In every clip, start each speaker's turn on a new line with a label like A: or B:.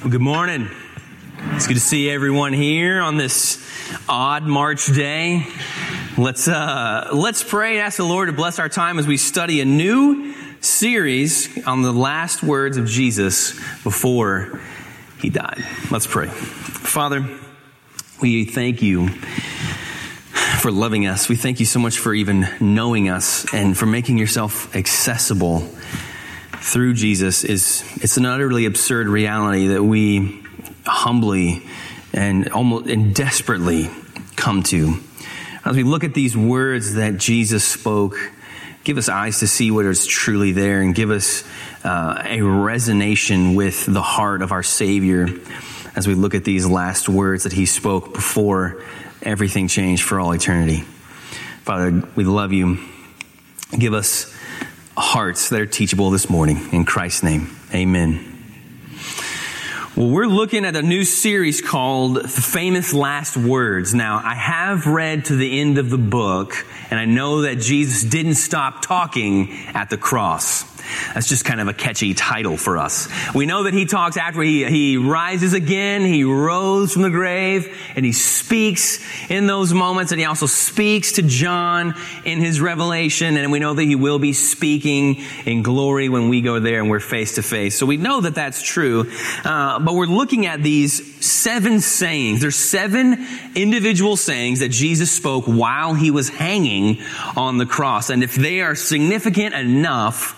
A: Well, good morning. It's good to see everyone here on this odd March day. Let's uh, let's pray and ask the Lord to bless our time as we study a new series on the last words of Jesus before he died. Let's pray. Father, we thank you for loving us. We thank you so much for even knowing us and for making yourself accessible through Jesus is it's an utterly absurd reality that we humbly and almost and desperately come to. As we look at these words that Jesus spoke, give us eyes to see what is truly there and give us uh, a resonation with the heart of our Savior as we look at these last words that he spoke before everything changed for all eternity. Father, we love you. Give us hearts that are teachable this morning. In Christ's name, amen. Well, we're looking at a new series called The Famous Last Words. Now, I have read to the end of the book, and I know that Jesus didn't stop talking at the cross. That's just kind of a catchy title for us. We know that he talks after he, he rises again, he rose from the grave, and he speaks in those moments, and he also speaks to John in his revelation, and we know that he will be speaking in glory when we go there and we're face to face. So we know that that's true, uh, but we're looking at these seven sayings. There's seven individual sayings that Jesus spoke while he was hanging on the cross, and if they are significant enough,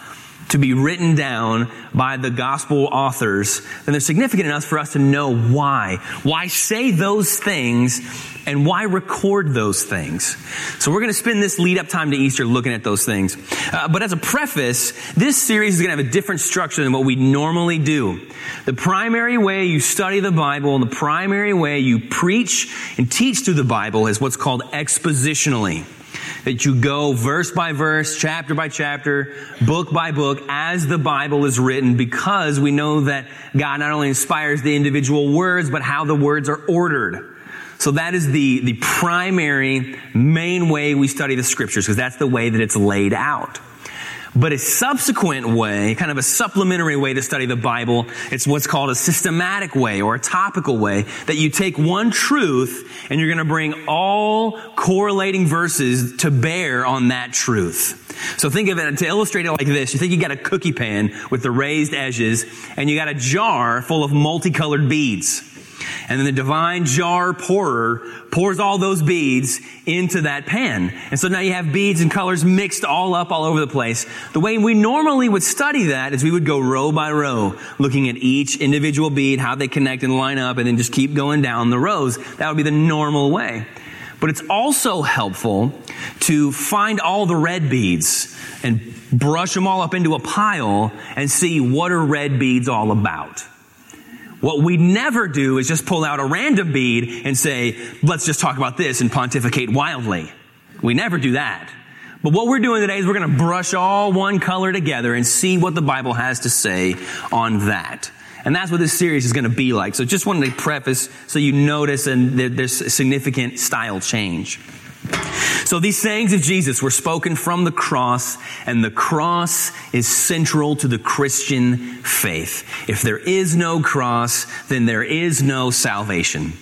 A: to be written down by the gospel authors, then they're significant enough for us to know why. Why say those things and why record those things? So we're going to spend this lead up time to Easter looking at those things. Uh, but as a preface, this series is going to have a different structure than what we normally do. The primary way you study the Bible and the primary way you preach and teach through the Bible is what's called expositionally that you go verse by verse, chapter by chapter, book by book as the Bible is written because we know that God not only inspires the individual words, but how the words are ordered. So that is the, the primary main way we study the scriptures because that's the way that it's laid out. But a subsequent way, kind of a supplementary way to study the Bible, it's what's called a systematic way or a topical way that you take one truth and you're going to bring all correlating verses to bear on that truth. So think of it to illustrate it like this. You think you got a cookie pan with the raised edges and you got a jar full of multicolored beads. And then the divine jar pourer pours all those beads into that pan. And so now you have beads and colors mixed all up all over the place. The way we normally would study that is we would go row by row, looking at each individual bead, how they connect and line up, and then just keep going down the rows. That would be the normal way. But it's also helpful to find all the red beads and brush them all up into a pile and see what are red beads all about. What we never do is just pull out a random bead and say, let's just talk about this and pontificate wildly. We never do that. But what we're doing today is we're going to brush all one color together and see what the Bible has to say on that. And that's what this series is going to be like. So just wanted to preface so you notice and there's a significant style change. So these sayings of Jesus were spoken from the cross, and the cross is central to the Christian faith. If there is no cross, then there is no salvation.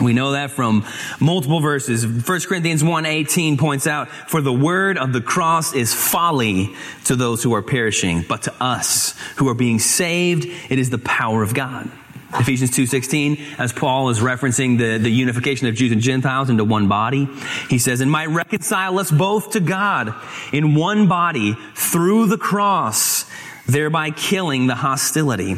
A: We know that from multiple verses. 1 Corinthians 1:18 points out, "For the word of the cross is folly to those who are perishing, but to us who are being saved, it is the power of God." Ephesians 2.16, as Paul is referencing the, the unification of Jews and Gentiles into one body, he says, and might reconcile us both to God in one body through the cross, thereby killing the hostility.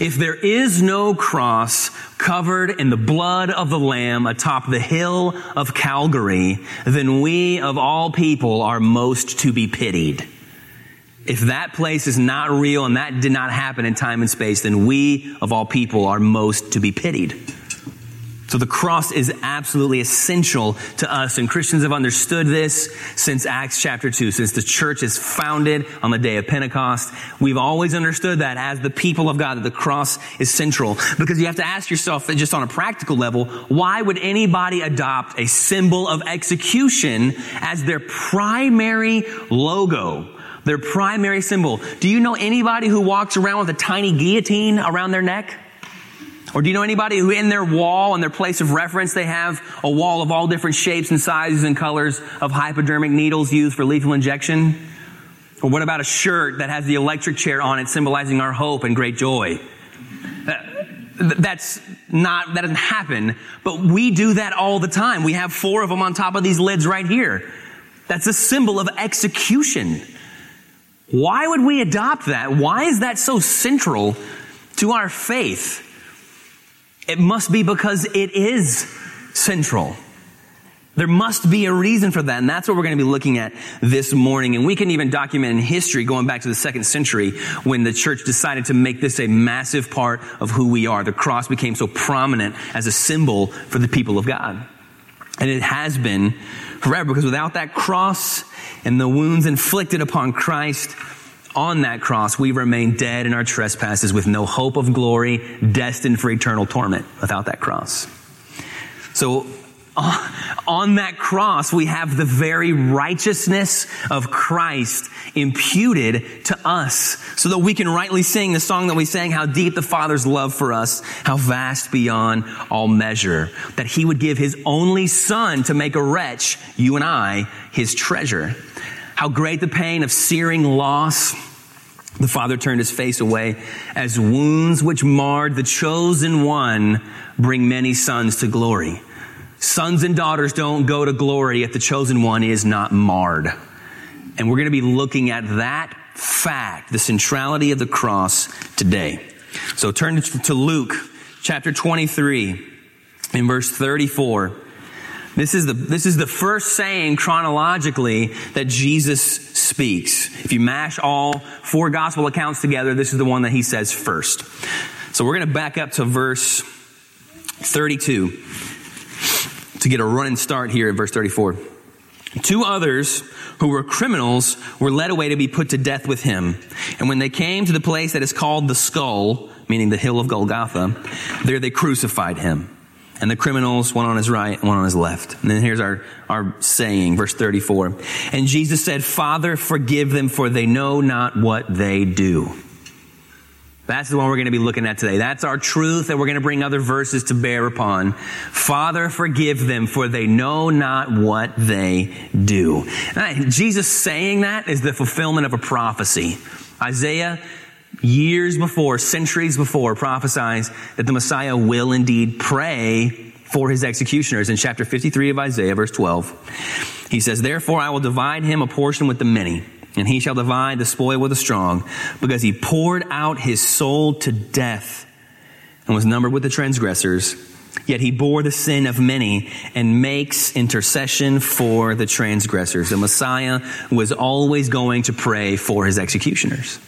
A: If there is no cross covered in the blood of the Lamb atop the hill of Calvary, then we of all people are most to be pitied. If that place is not real and that did not happen in time and space, then we, of all people, are most to be pitied. So the cross is absolutely essential to us, and Christians have understood this since Acts chapter 2, since the church is founded on the day of Pentecost. We've always understood that as the people of God, that the cross is central. Because you have to ask yourself, just on a practical level, why would anybody adopt a symbol of execution as their primary logo? Their primary symbol. Do you know anybody who walks around with a tiny guillotine around their neck? Or do you know anybody who in their wall, in their place of reference, they have a wall of all different shapes and sizes and colors of hypodermic needles used for lethal injection? Or what about a shirt that has the electric chair on it symbolizing our hope and great joy? Uh, that's not, that doesn't happen, but we do that all the time. We have four of them on top of these lids right here. That's a symbol of execution. Why would we adopt that? Why is that so central to our faith? It must be because it is central. There must be a reason for that, and that's what we're going to be looking at this morning. And we can even document in history, going back to the second century, when the church decided to make this a massive part of who we are. The cross became so prominent as a symbol for the people of God. And it has been forever, because without that cross and the wounds inflicted upon Christ, on that cross, we remain dead in our trespasses with no hope of glory, destined for eternal torment without that cross. So on that cross, we have the very righteousness of Christ imputed to us so that we can rightly sing the song that we sang, how deep the Father's love for us, how vast beyond all measure, that he would give his only son to make a wretch, you and I, his treasure. How great the pain of searing loss. The father turned his face away as wounds which marred the chosen one bring many sons to glory. Sons and daughters don't go to glory if the chosen one is not marred. And we're going to be looking at that fact, the centrality of the cross today. So turn to Luke chapter 23 in verse 34. This is the, this is the first saying chronologically that Jesus speaks. If you mash all four gospel accounts together, this is the one that he says first. So we're going to back up to verse 32 to get a running start here at verse 34. Two others who were criminals were led away to be put to death with him. And when they came to the place that is called the skull, meaning the hill of Golgotha, there they crucified him. And the criminals, one on his right one on his left. And then here's our, our saying, verse 34. And Jesus said, Father, forgive them for they know not what they do. That's the one we're going to be looking at today. That's our truth that we're going to bring other verses to bear upon. Father, forgive them for they know not what they do. Jesus saying that is the fulfillment of a prophecy. Isaiah years before, centuries before, prophesies that the Messiah will indeed pray for his executioners. In chapter 53 of Isaiah, verse 12, he says, Therefore I will divide him a portion with the many and he shall divide the spoil with the strong, because he poured out his soul to death and was numbered with the transgressors. Yet he bore the sin of many and makes intercession for the transgressors. The Messiah was always going to pray for his executioners.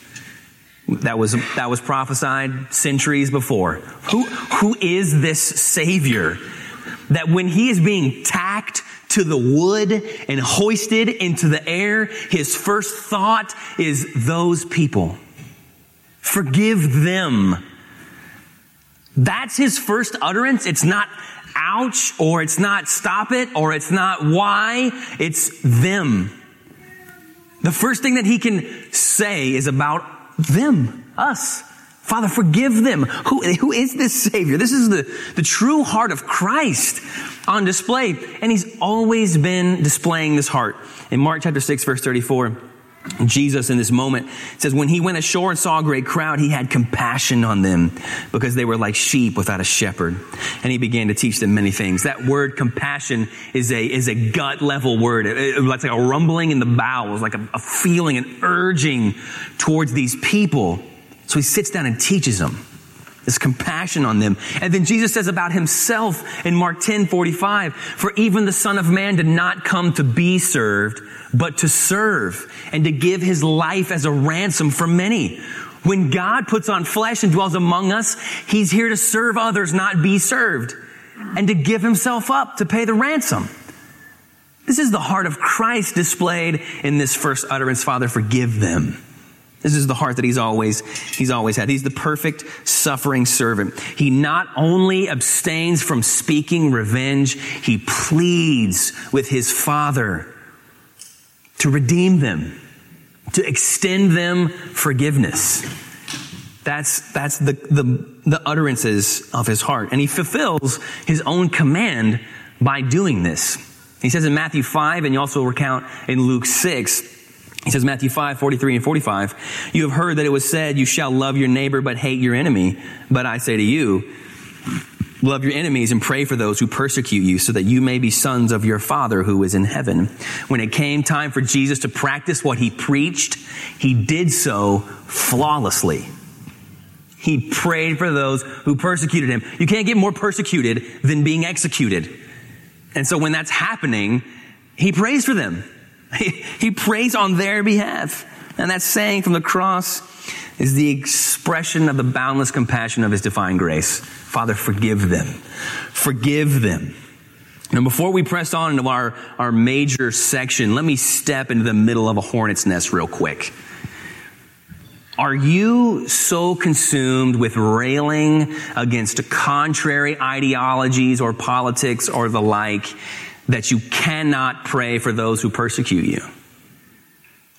A: That was, that was prophesied centuries before. Who, who is this Savior that when he is being tacked to the wood and hoisted into the air, his first thought is those people. Forgive them. That's his first utterance. It's not ouch or it's not stop it or it's not why. It's them. The first thing that he can say is about them, us. Father, forgive them. Who, who is this Savior? This is the, the true heart of Christ on display. And He's always been displaying this heart. In Mark chapter 6, verse 34, Jesus in this moment says, when he went ashore and saw a great crowd, he had compassion on them because they were like sheep without a shepherd. And he began to teach them many things. That word compassion is a, is a gut level word. It, it's like a rumbling in the bowels, like a, a feeling, an urging towards these people so he sits down and teaches them this compassion on them. And then Jesus says about himself in Mark 10 45, for even the Son of Man did not come to be served, but to serve and to give his life as a ransom for many. When God puts on flesh and dwells among us, he's here to serve others, not be served, and to give himself up to pay the ransom. This is the heart of Christ displayed in this first utterance, Father, forgive them. This is the heart that he's always, he's always had. He's the perfect suffering servant. He not only abstains from speaking revenge, he pleads with his father to redeem them, to extend them forgiveness. That's, that's the, the, the utterances of his heart. And he fulfills his own command by doing this. He says in Matthew 5, and you also recount in Luke 6, he says, Matthew 5, 43 and 45, you have heard that it was said, you shall love your neighbor but hate your enemy. But I say to you, love your enemies and pray for those who persecute you so that you may be sons of your father who is in heaven. When it came time for Jesus to practice what he preached, he did so flawlessly. He prayed for those who persecuted him. You can't get more persecuted than being executed. And so when that's happening, he prays for them. He, prays on their behalf. And that saying from the cross is the expression of the boundless compassion of his divine grace. Father, forgive them. Forgive them. Now, before we press on into our, our major section, let me step into the middle of a hornet's nest real quick. Are you so consumed with railing against contrary ideologies or politics or the like that you cannot pray for those who persecute you.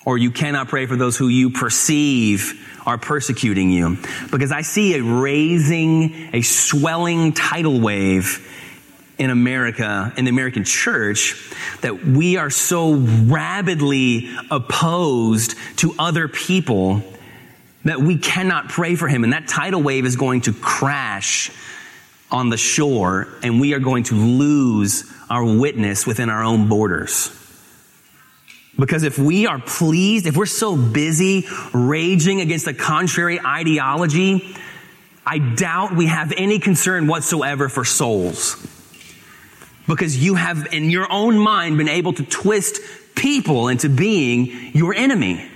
A: Or you cannot pray for those who you perceive are persecuting you. Because I see a raising, a swelling tidal wave in America, in the American church, that we are so rabidly opposed to other people that we cannot pray for him. And that tidal wave is going to crash on the shore and we are going to lose our witness within our own borders. Because if we are pleased, if we're so busy raging against a contrary ideology, I doubt we have any concern whatsoever for souls. Because you have in your own mind been able to twist people into being your enemy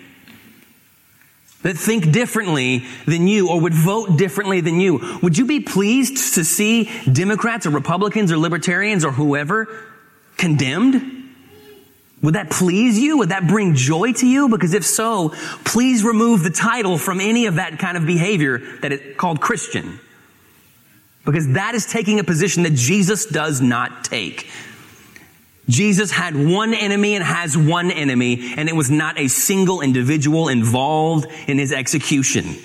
A: that think differently than you or would vote differently than you. Would you be pleased to see Democrats or Republicans or Libertarians or whoever condemned? Would that please you? Would that bring joy to you? Because if so, please remove the title from any of that kind of behavior that is called Christian. Because that is taking a position that Jesus does not take. Jesus had one enemy and has one enemy, and it was not a single individual involved in his execution.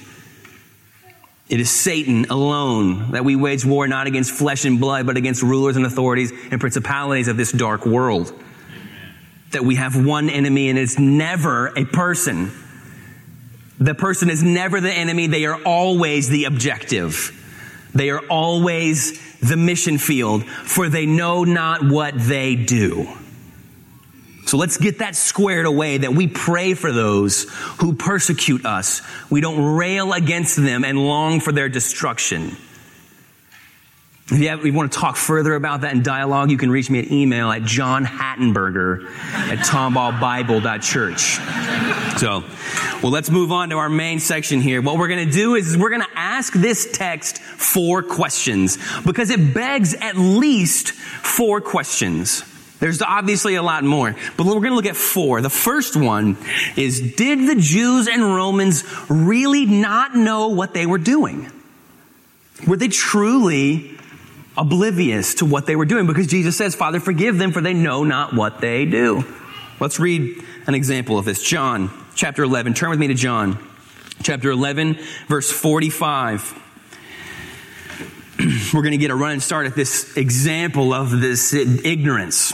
A: It is Satan alone that we wage war not against flesh and blood, but against rulers and authorities and principalities of this dark world. That we have one enemy and it's never a person. The person is never the enemy. They are always the objective. They are always the mission field, for they know not what they do. So let's get that squared away that we pray for those who persecute us. We don't rail against them and long for their destruction. If you, have, if you, want to talk further about that in dialogue, you can reach me at email at johnhattenberger at tomballbible.church. So, well, let's move on to our main section here. What we're going to do is we're going to ask this text four questions because it begs at least four questions. There's obviously a lot more, but we're going to look at four. The first one is, did the Jews and Romans really not know what they were doing? Were they truly oblivious to what they were doing because Jesus says, Father, forgive them for they know not what they do. Let's read an example of this. John chapter 11. Turn with me to John chapter 11, verse 45. We're going to get a running start at this example of this ignorance.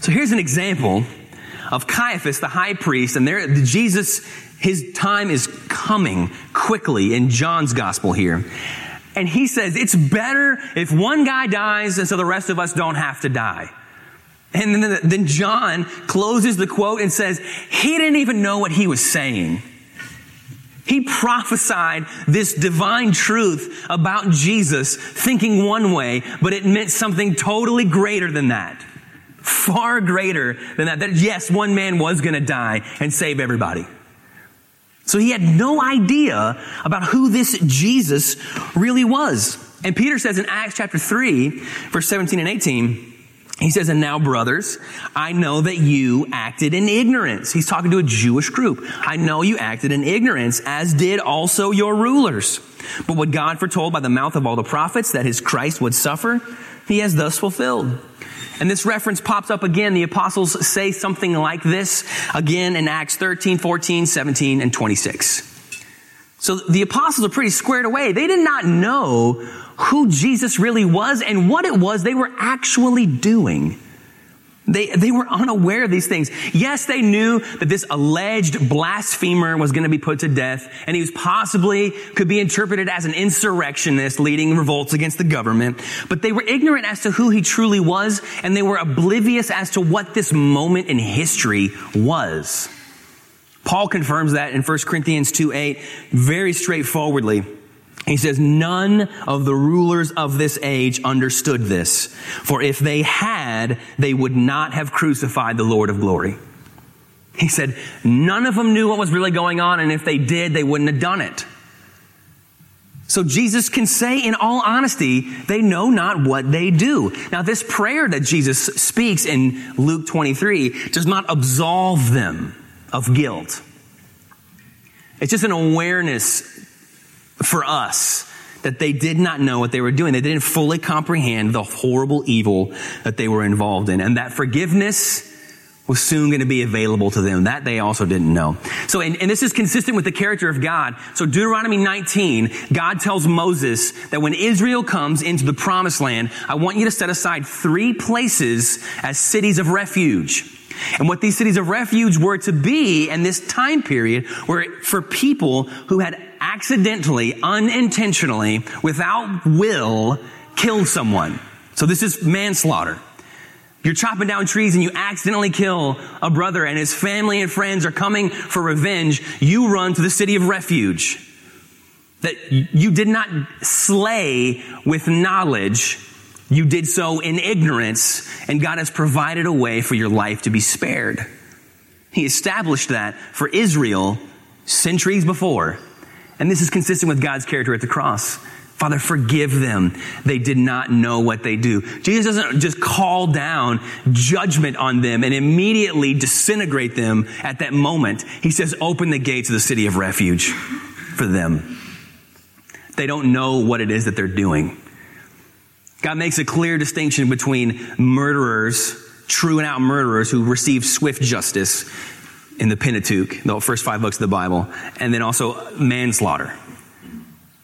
A: So here's an example of Caiaphas, the high priest, and there, Jesus His time is coming quickly in John's gospel here. And he says it's better if one guy dies and so the rest of us don't have to die. And then, then John closes the quote and says, he didn't even know what he was saying. He prophesied this divine truth about Jesus thinking one way, but it meant something totally greater than that. Far greater than that. That yes, one man was going to die and save everybody. So he had no idea about who this Jesus really was. And Peter says in Acts chapter 3, verse 17 and 18, he says, and now brothers, I know that you acted in ignorance. He's talking to a Jewish group. I know you acted in ignorance, as did also your rulers. But what God foretold by the mouth of all the prophets that his Christ would suffer, he has thus fulfilled. And this reference pops up again. The apostles say something like this again in Acts 13, 14, 17, and 26. So the apostles are pretty squared away. They did not know who Jesus really was and what it was they were actually doing. They, they were unaware of these things. Yes, they knew that this alleged blasphemer was going to be put to death and he was possibly could be interpreted as an insurrectionist leading revolts against the government. But they were ignorant as to who he truly was and they were oblivious as to what this moment in history was. Paul confirms that in 1 Corinthians 2 8 very straightforwardly. He says, none of the rulers of this age understood this. For if they had, they would not have crucified the Lord of glory. He said, none of them knew what was really going on, and if they did, they wouldn't have done it. So Jesus can say in all honesty, they know not what they do. Now this prayer that Jesus speaks in Luke 23 does not absolve them of guilt. It's just an awareness for us that they did not know what they were doing. They didn't fully comprehend the horrible evil that they were involved in. And that forgiveness was soon going to be available to them. That they also didn't know. So, and, and, this is consistent with the character of God. So Deuteronomy 19, God tells Moses that when Israel comes into the promised land, I want you to set aside three places as cities of refuge. And what these cities of refuge were to be in this time period were for people who had accidentally, unintentionally, without will, killed someone. So this is manslaughter. You're chopping down trees and you accidentally kill a brother and his family and friends are coming for revenge. You run to the city of refuge. That you did not slay with knowledge. You did so in ignorance and God has provided a way for your life to be spared. He established that for Israel centuries before. And this is consistent with God's character at the cross. Father, forgive them. They did not know what they do. Jesus doesn't just call down judgment on them and immediately disintegrate them at that moment. He says, open the gates of the city of refuge for them. They don't know what it is that they're doing. God makes a clear distinction between murderers, true and out murderers who receive swift justice in the Pentateuch, the first five books of the Bible, and then also manslaughter.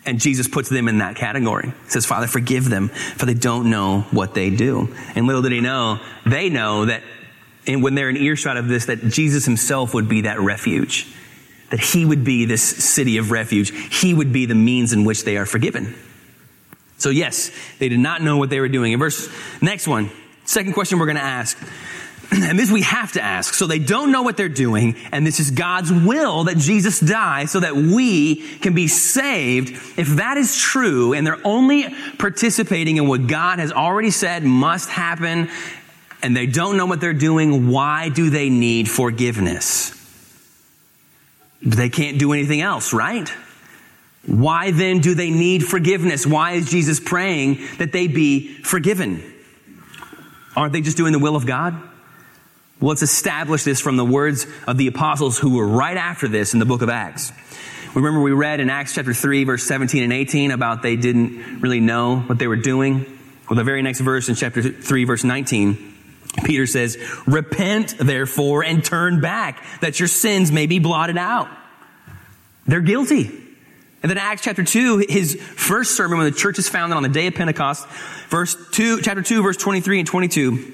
A: And Jesus puts them in that category. He says, Father, forgive them, for they don't know what they do. And little did he know, they know that and when they're in earshot of this, that Jesus himself would be that refuge. That he would be this city of refuge. He would be the means in which they are forgiven. So yes, they did not know what they were doing. In verse, next one, second question we're going to ask and this we have to ask. So they don't know what they're doing, and this is God's will that Jesus die so that we can be saved. If that is true, and they're only participating in what God has already said must happen, and they don't know what they're doing, why do they need forgiveness? They can't do anything else, right? Why then do they need forgiveness? Why is Jesus praying that they be forgiven? Aren't they just doing the will of God? Well, let's establish this from the words of the apostles who were right after this in the book of Acts. Remember we read in Acts chapter 3 verse 17 and 18 about they didn't really know what they were doing. Well, the very next verse in chapter 3 verse 19, Peter says, repent therefore and turn back that your sins may be blotted out. They're guilty. And then Acts chapter 2, his first sermon when the church is founded on the day of Pentecost, verse 2, chapter 2, verse 23 and 22,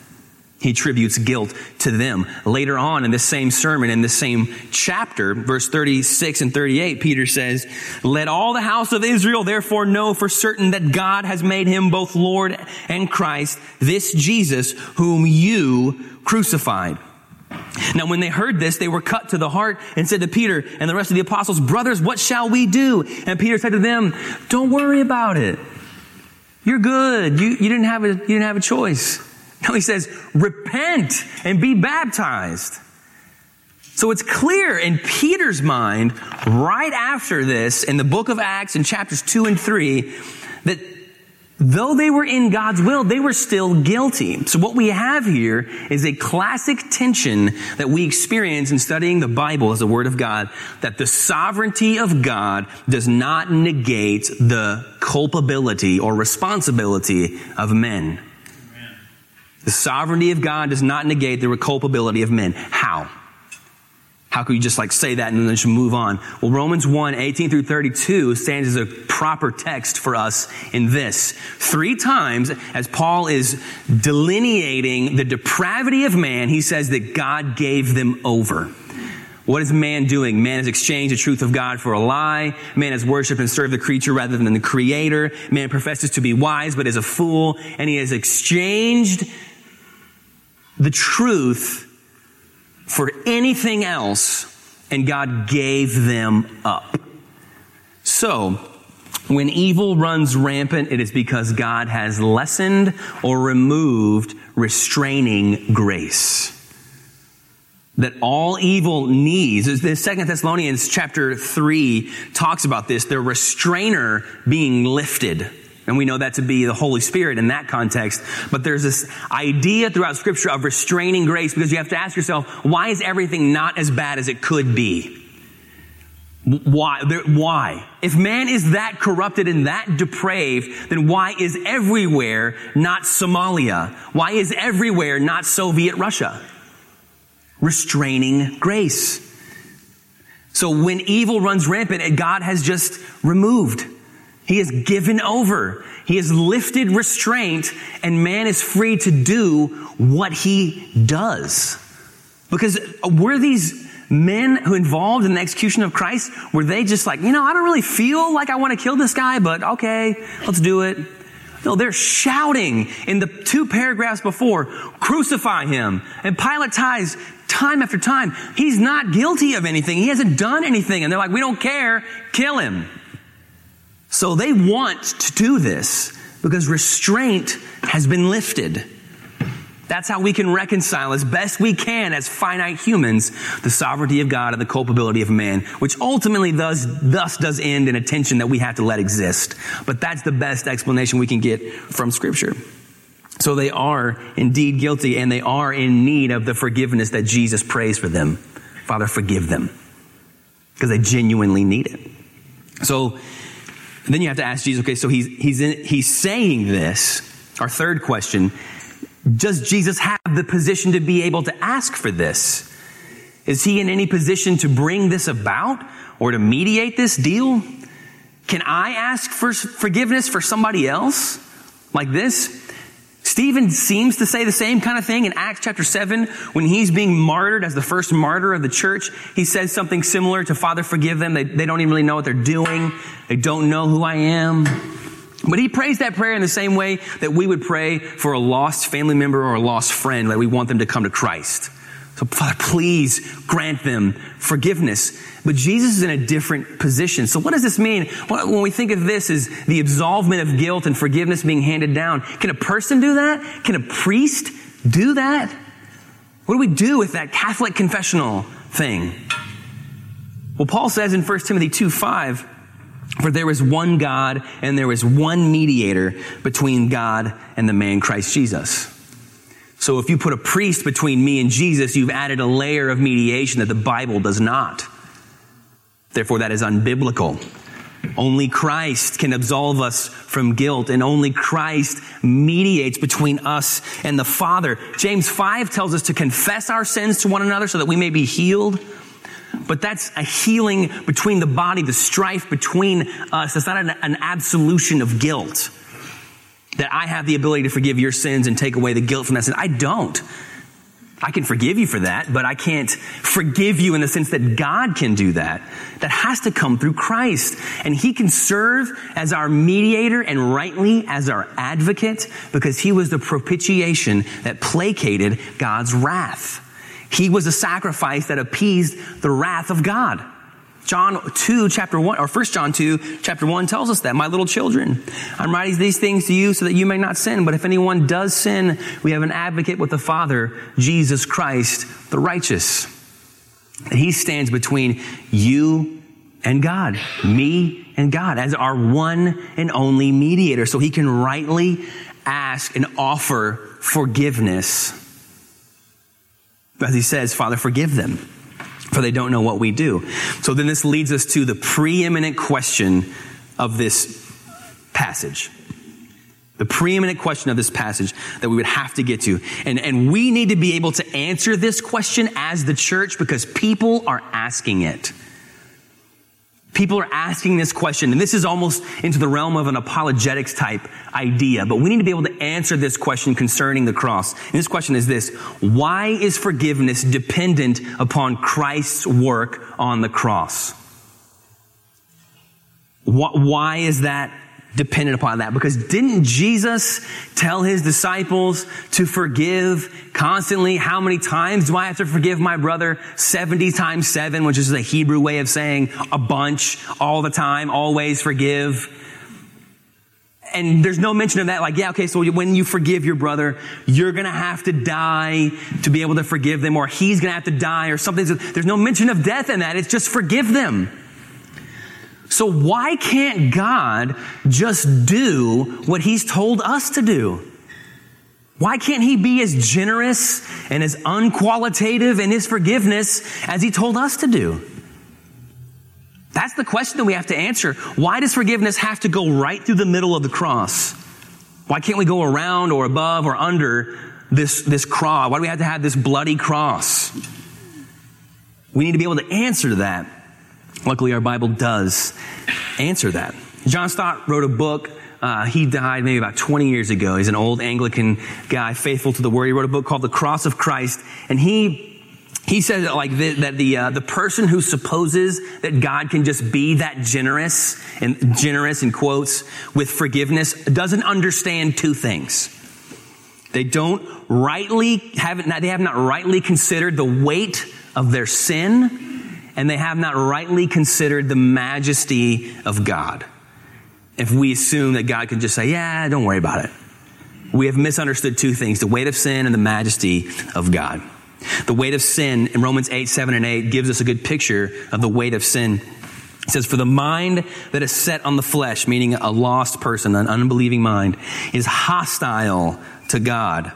A: He attributes guilt to them. Later on in this same sermon, in this same chapter, verse 36 and 38, Peter says, Let all the house of Israel therefore know for certain that God has made him both Lord and Christ, this Jesus whom you crucified. Now, when they heard this, they were cut to the heart and said to Peter and the rest of the apostles, Brothers, what shall we do? And Peter said to them, Don't worry about it. You're good. You, you, didn't, have a, you didn't have a choice. No, he says, repent and be baptized. So it's clear in Peter's mind, right after this, in the book of Acts in chapters 2 and 3, that though they were in God's will, they were still guilty. So what we have here is a classic tension that we experience in studying the Bible as the Word of God, that the sovereignty of God does not negate the culpability or responsibility of men. The sovereignty of God does not negate the culpability of men. How? How could you just like say that and then just move on? Well, Romans 1, 18 through 32 stands as a proper text for us in this. Three times, as Paul is delineating the depravity of man, he says that God gave them over. What is man doing? Man has exchanged the truth of God for a lie. Man has worshiped and served the creature rather than the creator. Man professes to be wise, but is a fool. And he has exchanged the truth for anything else, and God gave them up. So, when evil runs rampant, it is because God has lessened or removed restraining grace. That all evil needs, the Second Thessalonians chapter 3 talks about this, the restrainer being lifted. And we know that to be the Holy Spirit in that context. But there's this idea throughout scripture of restraining grace because you have to ask yourself, why is everything not as bad as it could be? Why? Why? If man is that corrupted and that depraved, then why is everywhere not Somalia? Why is everywhere not Soviet Russia? Restraining grace. So when evil runs rampant, God has just removed he has given over. He has lifted restraint and man is free to do what he does. Because were these men who involved in the execution of Christ, were they just like, you know, I don't really feel like I want to kill this guy, but okay, let's do it. No, they're shouting in the two paragraphs before, crucify him. And Pilate ties time after time. He's not guilty of anything. He hasn't done anything. And they're like, we don't care. Kill him. So they want to do this because restraint has been lifted. That's how we can reconcile as best we can as finite humans the sovereignty of God and the culpability of man, which ultimately thus, thus does end in a tension that we have to let exist. But that's the best explanation we can get from scripture. So they are indeed guilty and they are in need of the forgiveness that Jesus prays for them. Father, forgive them because they genuinely need it. So and then you have to ask Jesus, okay, so he's, he's, in, he's saying this. Our third question, does Jesus have the position to be able to ask for this? Is he in any position to bring this about or to mediate this deal? Can I ask for forgiveness for somebody else like this? Stephen seems to say the same kind of thing in Acts chapter 7 when he's being martyred as the first martyr of the church. He says something similar to Father, forgive them. They, they don't even really know what they're doing. They don't know who I am. But he prays that prayer in the same way that we would pray for a lost family member or a lost friend, that we want them to come to Christ. So, Father, please grant them forgiveness. But Jesus is in a different position. So, what does this mean? When we think of this as the absolvement of guilt and forgiveness being handed down, can a person do that? Can a priest do that? What do we do with that Catholic confessional thing? Well, Paul says in 1 Timothy 2 5, for there is one God and there is one mediator between God and the man Christ Jesus so if you put a priest between me and Jesus, you've added a layer of mediation that the Bible does not. Therefore, that is unbiblical. Only Christ can absolve us from guilt and only Christ mediates between us and the Father. James 5 tells us to confess our sins to one another so that we may be healed. But that's a healing between the body, the strife between us. It's not an, an absolution of guilt. That I have the ability to forgive your sins and take away the guilt from that sin. I don't. I can forgive you for that, but I can't forgive you in the sense that God can do that. That has to come through Christ. And He can serve as our mediator and rightly as our advocate because He was the propitiation that placated God's wrath. He was a sacrifice that appeased the wrath of God. John 2, chapter 1, or 1 John 2, chapter 1 tells us that, my little children, I'm writing these things to you so that you may not sin. But if anyone does sin, we have an advocate with the Father, Jesus Christ, the righteous. And he stands between you and God, me and God, as our one and only mediator. So he can rightly ask and offer forgiveness. As he says, Father, forgive them for they don't know what we do. So then this leads us to the preeminent question of this passage. The preeminent question of this passage that we would have to get to. And, and we need to be able to answer this question as the church because people are asking it. People are asking this question, and this is almost into the realm of an apologetics type idea, but we need to be able to answer this question concerning the cross. And this question is this Why is forgiveness dependent upon Christ's work on the cross? Why is that dependent upon that. Because didn't Jesus tell his disciples to forgive constantly? How many times do I have to forgive my brother? 70 times 7, which is a Hebrew way of saying a bunch, all the time, always forgive. And there's no mention of that, like, yeah, okay, so when you forgive your brother, you're gonna have to die to be able to forgive them, or he's gonna have to die, or something. There's no mention of death in that. It's just forgive them. So why can't God just do what he's told us to do? Why can't he be as generous and as unqualitative in his forgiveness as he told us to do? That's the question that we have to answer. Why does forgiveness have to go right through the middle of the cross? Why can't we go around or above or under this, this cross? Why do we have to have this bloody cross? We need to be able to answer to that. Luckily, our Bible does answer that. John Stott wrote a book. Uh, he died maybe about 20 years ago. He's an old Anglican guy, faithful to the word. He wrote a book called The Cross of Christ, and he he says like the, that the uh, the person who supposes that God can just be that generous and generous in quotes with forgiveness doesn't understand two things. They don't rightly have not they have not rightly considered the weight of their sin and they have not rightly considered the majesty of God. If we assume that God can just say, yeah, don't worry about it. We have misunderstood two things, the weight of sin and the majesty of God. The weight of sin in Romans 8, 7, and 8 gives us a good picture of the weight of sin. It says, For the mind that is set on the flesh, meaning a lost person, an unbelieving mind, is hostile to God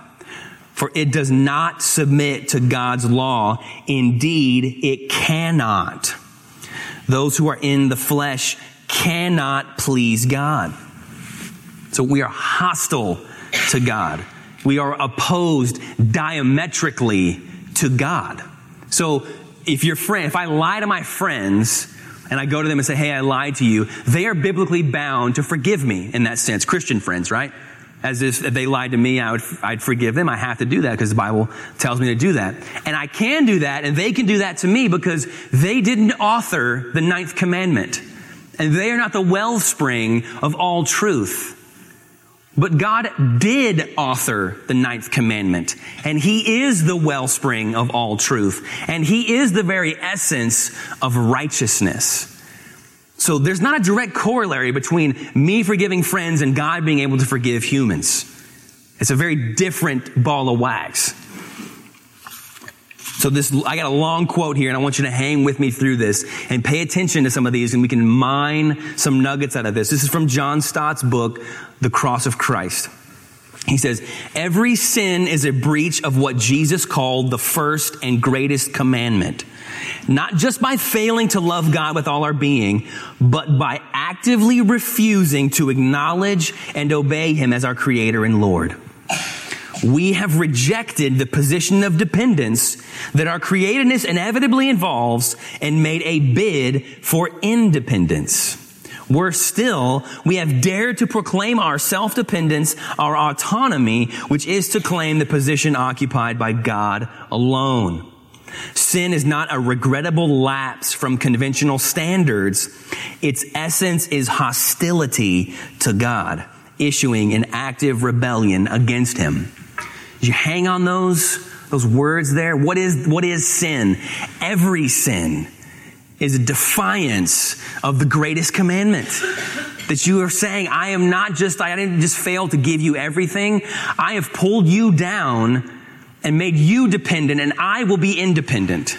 A: for it does not submit to God's law. Indeed, it cannot. Those who are in the flesh cannot please God. So we are hostile to God. We are opposed diametrically to God. So if your friend, if I lie to my friends, and I go to them and say, Hey, I lied to you, they are biblically bound to forgive me in that sense. Christian friends, right? As if they lied to me, I would, I'd forgive them. I have to do that because the Bible tells me to do that. And I can do that and they can do that to me because they didn't author the ninth commandment. And they are not the wellspring of all truth. But God did author the ninth commandment, and He is the wellspring of all truth, and He is the very essence of righteousness. So there's not a direct corollary between me forgiving friends and God being able to forgive humans. It's a very different ball of wax. So this, I got a long quote here and I want you to hang with me through this and pay attention to some of these and we can mine some nuggets out of this. This is from John Stott's book, The Cross of Christ. He says, every sin is a breach of what Jesus called the first and greatest commandment. Not just by failing to love God with all our being, but by actively refusing to acknowledge and obey Him as our Creator and Lord. We have rejected the position of dependence that our createdness inevitably involves and made a bid for independence. Worse still, we have dared to proclaim our self-dependence, our autonomy, which is to claim the position occupied by God alone. Sin is not a regrettable lapse from conventional standards. Its essence is hostility to God, issuing an active rebellion against Him. Did you hang on those, those words there? What is, what is sin? Every sin is a defiance of the greatest commandment. That you are saying, I am not just, I didn't just fail to give you everything. I have pulled you down and made you dependent and I will be independent.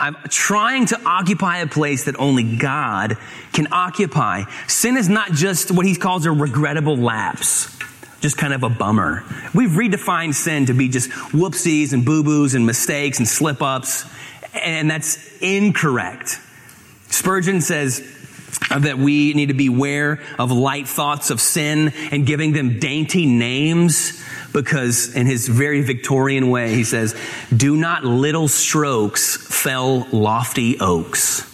A: I'm trying to occupy a place that only God can occupy. Sin is not just what he calls a regrettable lapse. Just kind of a bummer. We've redefined sin to be just whoopsies and boo-boos and mistakes and slip-ups and that's incorrect. Spurgeon says that we need to beware of light thoughts of sin and giving them dainty names because in his very Victorian way, he says, do not little strokes fell lofty oaks.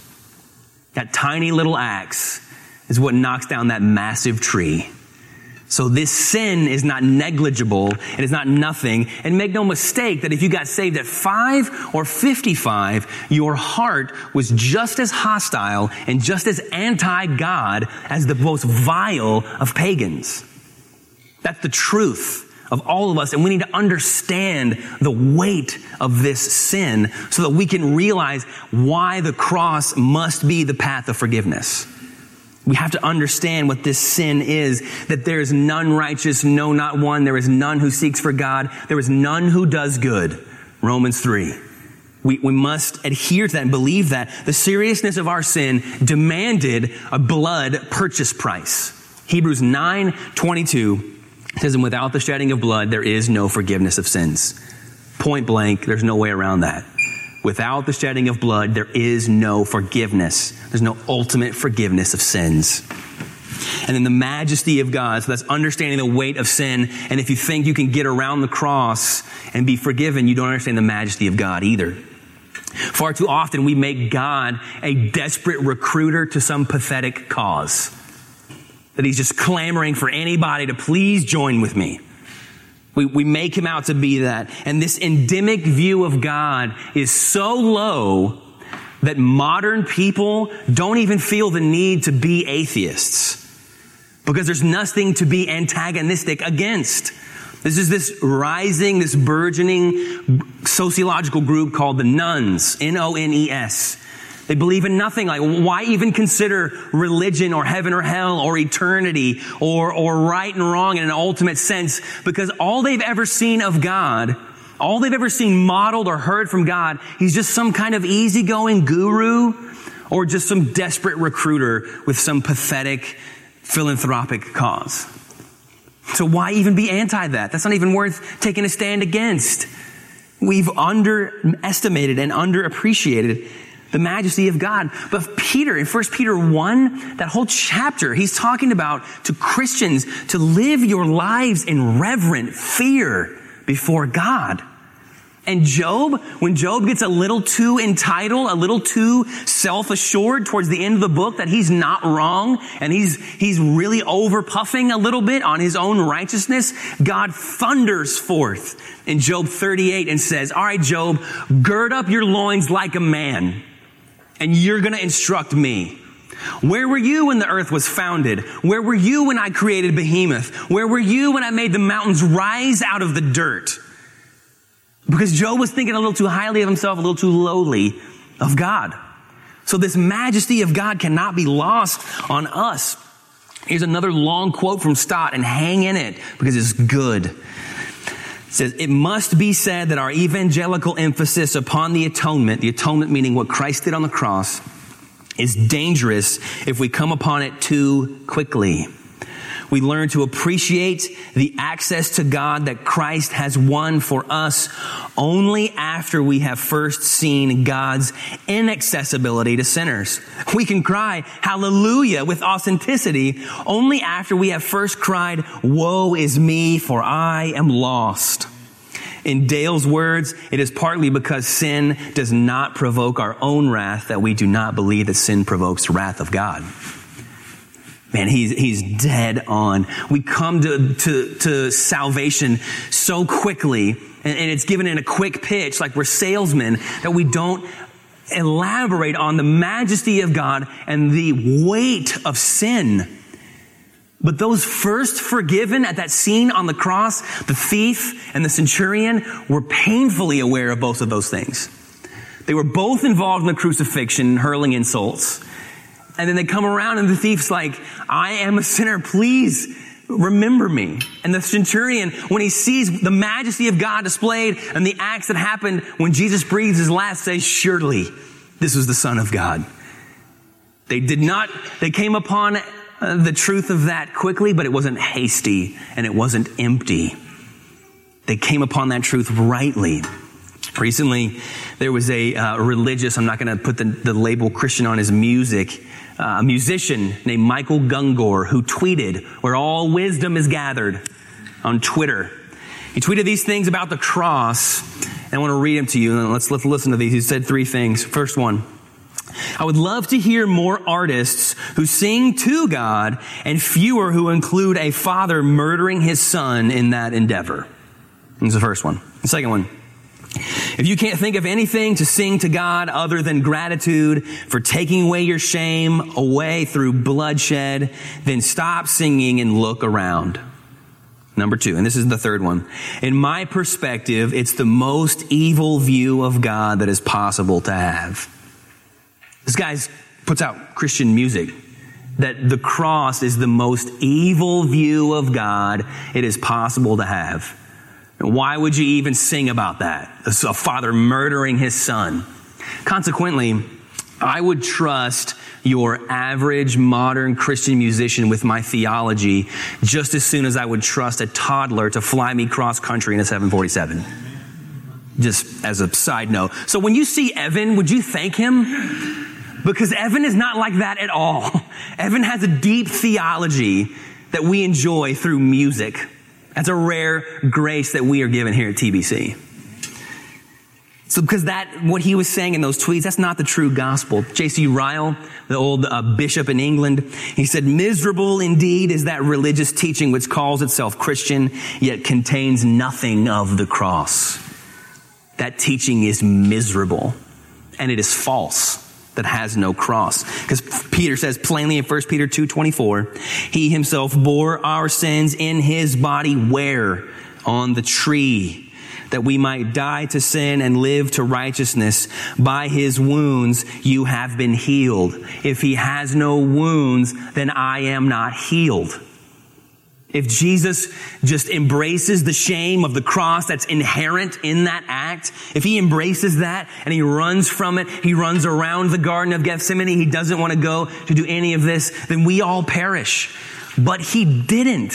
A: That tiny little axe is what knocks down that massive tree. So this sin is not negligible. It is not nothing. And make no mistake that if you got saved at five or 55, your heart was just as hostile and just as anti-God as the most vile of pagans. That's the truth of all of us. And we need to understand the weight of this sin so that we can realize why the cross must be the path of forgiveness. We have to understand what this sin is, that there is none righteous, no, not one. There is none who seeks for God. There is none who does good. Romans 3. We, we must adhere to that and believe that. The seriousness of our sin demanded a blood purchase price. Hebrews 9, 22 says, and without the shedding of blood, there is no forgiveness of sins. Point blank, there's no way around that. Without the shedding of blood, there is no forgiveness. There's no ultimate forgiveness of sins. And then the majesty of God. So that's understanding the weight of sin. And if you think you can get around the cross and be forgiven, you don't understand the majesty of God either. Far too often we make God a desperate recruiter to some pathetic cause. That he's just clamoring for anybody to please join with me. We, we make him out to be that. And this endemic view of God is so low that modern people don't even feel the need to be atheists because there's nothing to be antagonistic against. This is this rising, this burgeoning sociological group called the nones, N-O-N-E-S. They believe in nothing. Like, why even consider religion or heaven or hell or eternity or, or right and wrong in an ultimate sense? Because all they've ever seen of God, all they've ever seen modeled or heard from God, he's just some kind of easygoing guru or just some desperate recruiter with some pathetic philanthropic cause. So why even be anti that? That's not even worth taking a stand against. We've underestimated and underappreciated the majesty of God. But Peter, in 1 Peter 1, that whole chapter, he's talking about to Christians to live your lives in reverent fear before God. And Job, when Job gets a little too entitled, a little too self-assured towards the end of the book that he's not wrong and he's, he's really over puffing a little bit on his own righteousness, God thunders forth in Job 38 and says, all right, Job, gird up your loins like a man and you're going to instruct me. Where were you when the earth was founded? Where were you when I created behemoth? Where were you when I made the mountains rise out of the dirt? Because Job was thinking a little too highly of himself, a little too lowly of God. So this majesty of God cannot be lost on us. Here's another long quote from Stott and hang in it because it's good says, it must be said that our evangelical emphasis upon the atonement, the atonement meaning what Christ did on the cross, is dangerous if we come upon it too quickly. We learn to appreciate the access to God that Christ has won for us only after we have first seen God's inaccessibility to sinners. We can cry hallelujah with authenticity only after we have first cried, woe is me for I am lost. In Dale's words, it is partly because sin does not provoke our own wrath that we do not believe that sin provokes wrath of God. Man, he's, he's dead on. We come to, to, to salvation so quickly, and, and it's given in a quick pitch, like we're salesmen, that we don't elaborate on the majesty of God and the weight of sin but those first forgiven at that scene on the cross, the thief and the centurion, were painfully aware of both of those things. They were both involved in the crucifixion, hurling insults. And then they come around and the thief's like, I am a sinner, please remember me. And the centurion, when he sees the majesty of God displayed and the acts that happened when Jesus breathes his last, says, surely this was the son of God. They did not, they came upon uh, the truth of that quickly, but it wasn't hasty and it wasn't empty. They came upon that truth rightly. Recently, there was a uh, religious, I'm not going to put the, the, label Christian on his music, uh, a musician named Michael Gungor who tweeted, where all wisdom is gathered on Twitter. He tweeted these things about the cross, and I want to read them to you. Let's, let's listen to these. He said three things. First one, I would love to hear more artists who sing to God and fewer who include a father murdering his son in that endeavor. That's the first one. The second one. If you can't think of anything to sing to God other than gratitude for taking away your shame away through bloodshed, then stop singing and look around. Number two, and this is the third one. In my perspective, it's the most evil view of God that is possible to have. This guy puts out Christian music that the cross is the most evil view of God it is possible to have. Why would you even sing about that? A father murdering his son. Consequently, I would trust your average modern Christian musician with my theology just as soon as I would trust a toddler to fly me cross country in a 747. Just as a side note. So when you see Evan, would you thank him? Because Evan is not like that at all. Evan has a deep theology that we enjoy through music. That's a rare grace that we are given here at TBC. So, because that, what he was saying in those tweets, that's not the true gospel. J.C. Ryle, the old uh, bishop in England, he said, miserable indeed is that religious teaching which calls itself Christian, yet contains nothing of the cross. That teaching is miserable and it is false that has no cross. Because Peter says plainly in 1 Peter 2.24, He himself bore our sins in His body where? On the tree. That we might die to sin and live to righteousness. By His wounds you have been healed. If He has no wounds, then I am not healed. If Jesus just embraces the shame of the cross that's inherent in that act, if he embraces that and he runs from it, he runs around the Garden of Gethsemane, he doesn't want to go to do any of this, then we all perish. But he didn't.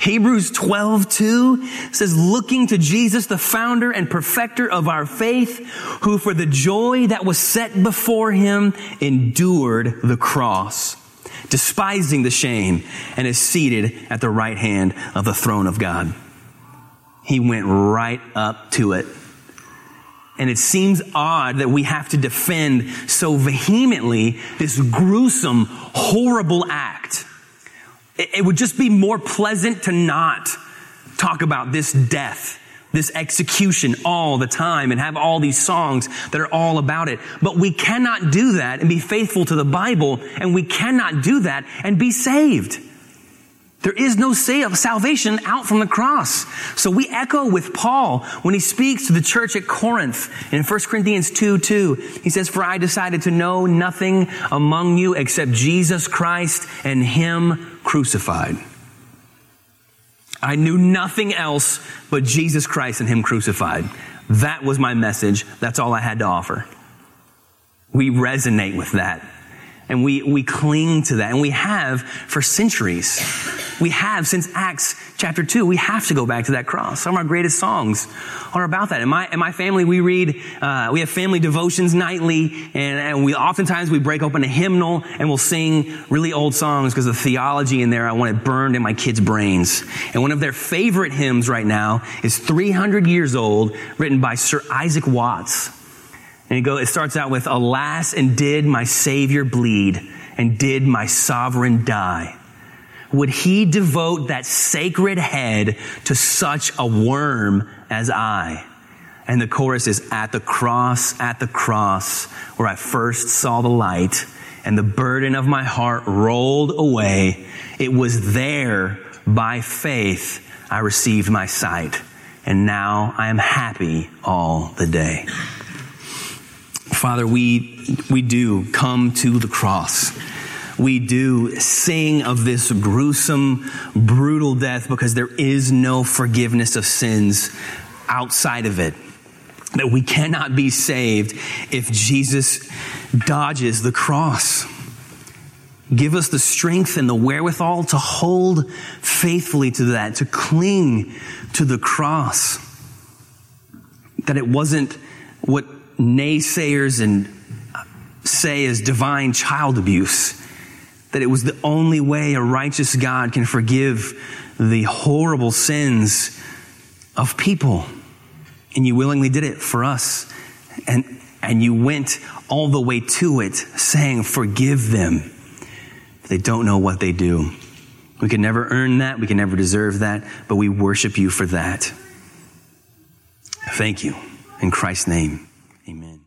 A: Hebrews 12, 2 says, looking to Jesus, the founder and perfecter of our faith, who for the joy that was set before him endured the cross despising the shame, and is seated at the right hand of the throne of God. He went right up to it. And it seems odd that we have to defend so vehemently this gruesome, horrible act. It would just be more pleasant to not talk about this death this execution all the time and have all these songs that are all about it. But we cannot do that and be faithful to the Bible, and we cannot do that and be saved. There is no salvation out from the cross. So we echo with Paul when he speaks to the church at Corinth in 1 Corinthians 2 2. He says, For I decided to know nothing among you except Jesus Christ and Him crucified. I knew nothing else but Jesus Christ and Him crucified. That was my message. That's all I had to offer. We resonate with that. And we, we cling to that. And we have for centuries. We have since Acts chapter 2. We have to go back to that cross. Some of our greatest songs are about that. In my, in my family, we read, uh, we have family devotions nightly, and, and we oftentimes we break open a hymnal and we'll sing really old songs because the theology in there, I want it burned in my kids' brains. And one of their favorite hymns right now is 300 years old, written by Sir Isaac Watts. And it, it starts out with, Alas, and did my Savior bleed, and did my sovereign die? Would he devote that sacred head to such a worm as I? And the chorus is, At the cross, at the cross, where I first saw the light, and the burden of my heart rolled away. It was there, by faith, I received my sight, and now I am happy all the day. Father, we, we do come to the cross. We do sing of this gruesome, brutal death because there is no forgiveness of sins outside of it. That we cannot be saved if Jesus dodges the cross. Give us the strength and the wherewithal to hold faithfully to that, to cling to the cross. That it wasn't what naysayers and say is divine child abuse. That it was the only way a righteous God can forgive the horrible sins of people. And you willingly did it for us. And, and you went all the way to it saying, forgive them. They don't know what they do. We can never earn that. We can never deserve that, but we worship you for that. Thank you. In Christ's name. Amen.